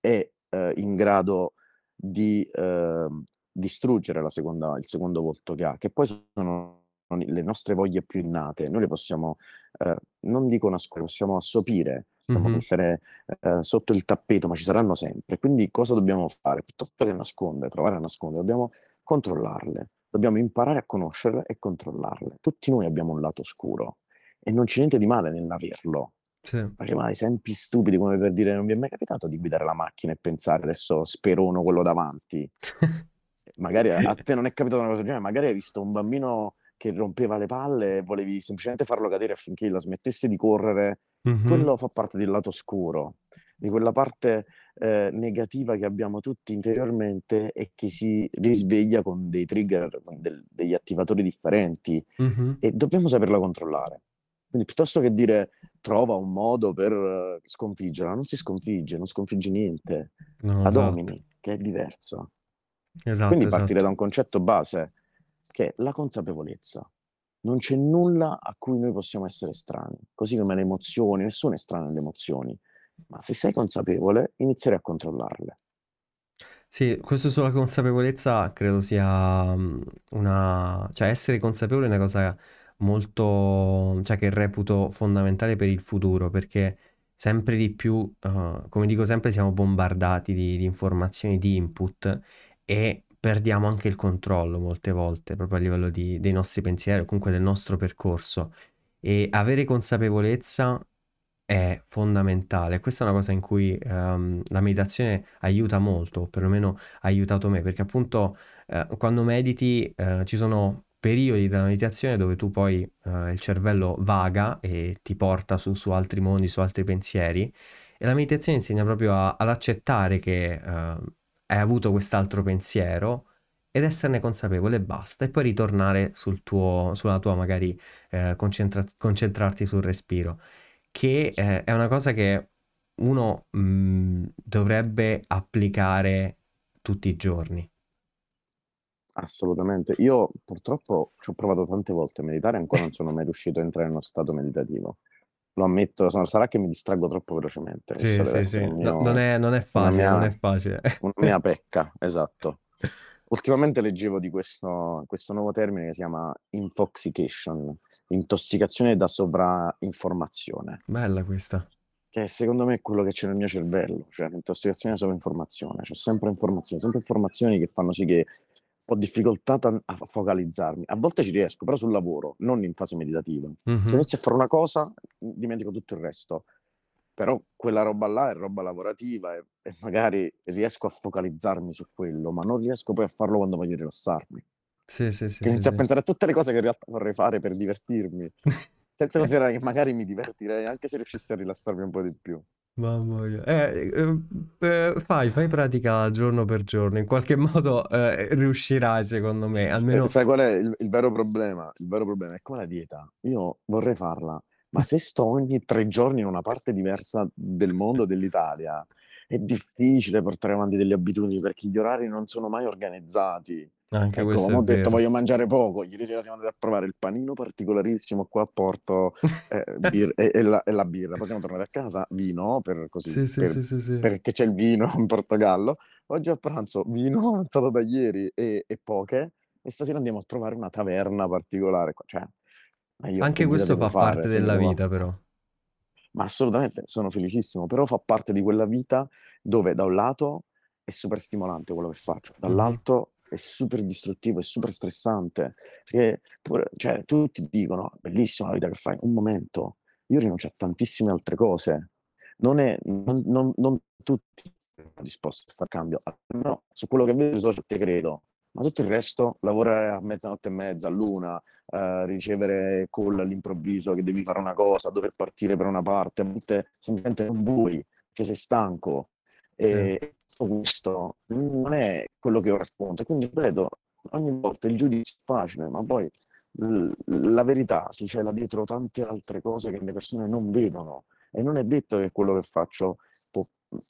è, ehm, in grado di, ehm, distruggere la seconda il secondo volto che ha, che poi sono le nostre voglie più innate. Noi le possiamo, ehm, non dico nascondere, possiamo assopire, possiamo Mh-mh. mettere, ehm, sotto il tappeto, ma ci saranno sempre. Quindi cosa dobbiamo fare? Piuttosto che nascondere, provare a nascondere, dobbiamo controllarle. Dobbiamo imparare a conoscerle e controllarle. Tutti noi abbiamo un lato oscuro e non c'è niente di male nell'averlo. Sì. Faceva esempi stupidi come per dire: "Non vi è mai capitato di guidare la macchina e pensare: "Adesso sperono quello davanti"? Magari a te non è capitata una cosa del genere, magari hai visto un bambino che rompeva le palle e volevi semplicemente farlo cadere affinché la smettesse di correre. Mh-mh. Quello fa parte del lato oscuro, di quella parte, eh, negativa che abbiamo tutti interiormente e che si risveglia con dei trigger, con del- degli attivatori differenti Mhm. e dobbiamo saperla controllare. Quindi piuttosto che dire trova un modo per eh, sconfiggerla, non si sconfigge, non sconfigge niente, No, la esatto, domini, che è diverso. esatto, Quindi partire da esatto. un concetto base che è la consapevolezza. Non c'è nulla a cui noi possiamo essere estranei, così come le emozioni, nessuno è estraneo alle emozioni, ma se sei consapevole inizierai a controllarle. Sì, questo sulla consapevolezza credo sia mm, una... cioè essere consapevole è una cosa molto... cioè che reputo fondamentale per il futuro, perché sempre di più, eh, come dico sempre, siamo bombardati di, di informazioni, di input e perdiamo anche il controllo molte volte, proprio a livello di- dei nostri pensieri o comunque del nostro percorso. E avere consapevolezza è fondamentale. Questa è una cosa in cui ehm, la meditazione aiuta molto, o perlomeno ha aiutato me, perché appunto eh, quando mediti eh, ci sono periodi della meditazione dove tu poi eh, il cervello vaga e ti porta su, su altri mondi, su altri pensieri, e la meditazione insegna proprio a- ad accettare che eh, hai avuto quest'altro pensiero ed esserne consapevole e basta, e poi ritornare sul tuo, sulla tua magari eh, concentra- concentrarti sul respiro che eh, è una cosa che uno mh, dovrebbe applicare tutti i giorni. Assolutamente. Io purtroppo ci ho provato tante volte a meditare ancora non sono mai riuscito a entrare in uno stato meditativo. Lo ammetto, sarà che mi distraggo troppo velocemente. Sì, sì, sì. No- mio- non è, non è facile, non mia- è facile. una mia pecca, esatto. Ultimamente leggevo di questo, questo nuovo termine che si chiama infoxication, intossicazione da sovrainformazione, Bella questa. che secondo me è quello che c'è nel mio cervello, cioè l'intossicazione da sovrainformazione. C'ho sempre informazioni, sempre informazioni che fanno sì che ho difficoltà a focalizzarmi. A volte ci riesco, però sul lavoro, non in fase meditativa. Mhm. Se inizio a fare una cosa, dimentico tutto il resto. Però quella roba là è roba lavorativa e, e magari riesco a focalizzarmi su quello, ma non riesco poi a farlo quando voglio rilassarmi. Sì, sì, sì, sì, inizio sì. a pensare a tutte le cose che in realtà vorrei fare per divertirmi, senza considerare che magari mi divertirei anche se riuscissi a rilassarmi un po' di più. Mamma mia. Eh, eh, eh, fai, fai pratica giorno per giorno, in qualche modo eh, riuscirai secondo me, almeno... Eh, sai qual è il, il vero problema? Il vero problema è come la dieta. Io vorrei farla, ma se sto ogni tre giorni in una parte diversa del mondo, dell'Italia, è difficile portare avanti delle abitudini perché gli orari non sono mai organizzati. Anche Ecco, questo ho detto vero. voglio mangiare poco. Ieri sera siamo andati a provare il panino particolarissimo qua a Porto eh, bir- e, e la, e la birra. Poi siamo tornati a casa, vino, per così, Sì, per- sì, sì, perché c'è il vino in Portogallo. Oggi a pranzo vino avanzato da ieri e, e poche. E stasera andiamo a trovare una taverna particolare. Cioè, Anche questo fa fare parte della vita però. Ma assolutamente, sono felicissimo, però fa parte di quella vita dove da un lato è super stimolante quello che faccio, Mhm. dall'altro è super distruttivo, è super stressante. Perché pure- cioè, tutti dicono, bellissima la vita che fai, un momento, io rinuncio a tantissime altre cose. Non, è, non, non- non tutti sono disposti a fare cambio, no, su quello che vedo sui social te credo, ma tutto il resto, lavorare a mezzanotte e mezza, all'una, eh, ricevere call all'improvviso che devi fare una cosa, dover partire per una parte, a volte semplicemente non vuoi, che sei stanco. E questo non è quello che io racconto. Quindi vedo ogni volta il giudizio è facile, ma poi la verità si cela dietro tante altre cose che le persone non vedono. E non è detto che quello che faccio può-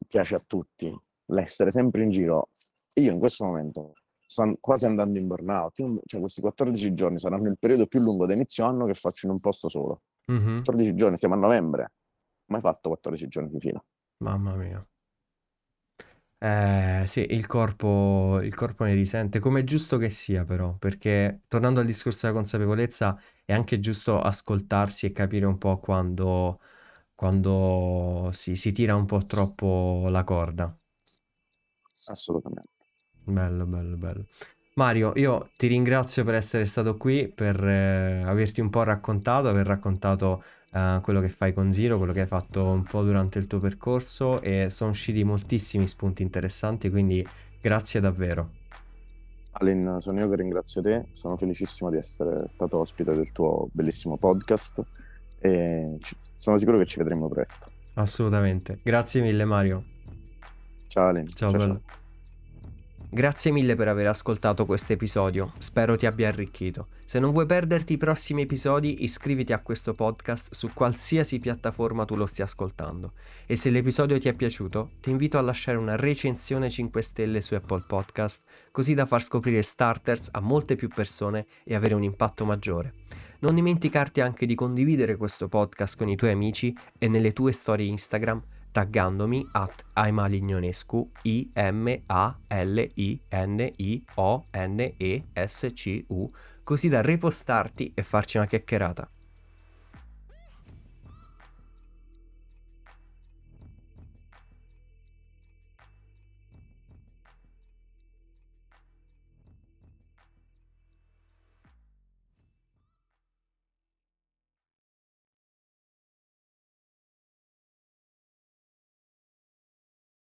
piace a tutti. L'essere sempre in giro. Io in questo momento sto quasi andando in burnout. Io- cioè, questi 14 giorni saranno il periodo più lungo da inizio anno che faccio in un posto solo. Mhm. 14 giorni, siamo a novembre. Mai fatto 14 giorni di fila. Mamma mia. Eh, sì, il corpo, il corpo ne risente, come è giusto che sia però, perché tornando al discorso della consapevolezza, è anche giusto ascoltarsi e capire un po' quando, quando si, si tira un po' troppo la corda. Assolutamente. Bello, bello, bello. Mario, io ti ringrazio per essere stato qui, per eh, averti un po' raccontato, aver raccontato eh, quello che fai con Zero, quello che hai fatto un po' durante il tuo percorso e sono usciti moltissimi spunti interessanti, quindi grazie davvero. Alin, sono io che ringrazio te, sono felicissimo di essere stato ospite del tuo bellissimo podcast e ci- sono sicuro che ci vedremo presto. Assolutamente. Grazie mille, Mario. Ciao Lenz. Ciao, ciao, ciao. Grazie mille per aver ascoltato questo episodio, spero ti abbia arricchito. Se non vuoi perderti i prossimi episodi, iscriviti a questo podcast su qualsiasi piattaforma tu lo stia ascoltando. E se l'episodio ti è piaciuto, ti invito a lasciare una recensione 5 stelle su Apple Podcast, così da far scoprire Starters a molte più persone e avere un impatto maggiore. Non dimenticarti anche di condividere questo podcast con i tuoi amici e nelle tue storie Instagram taggandomi at Aimalignonescu I-M-A-L-I-N-I-O-N-E-S-C-U così da repostarti e farci una chiacchierata.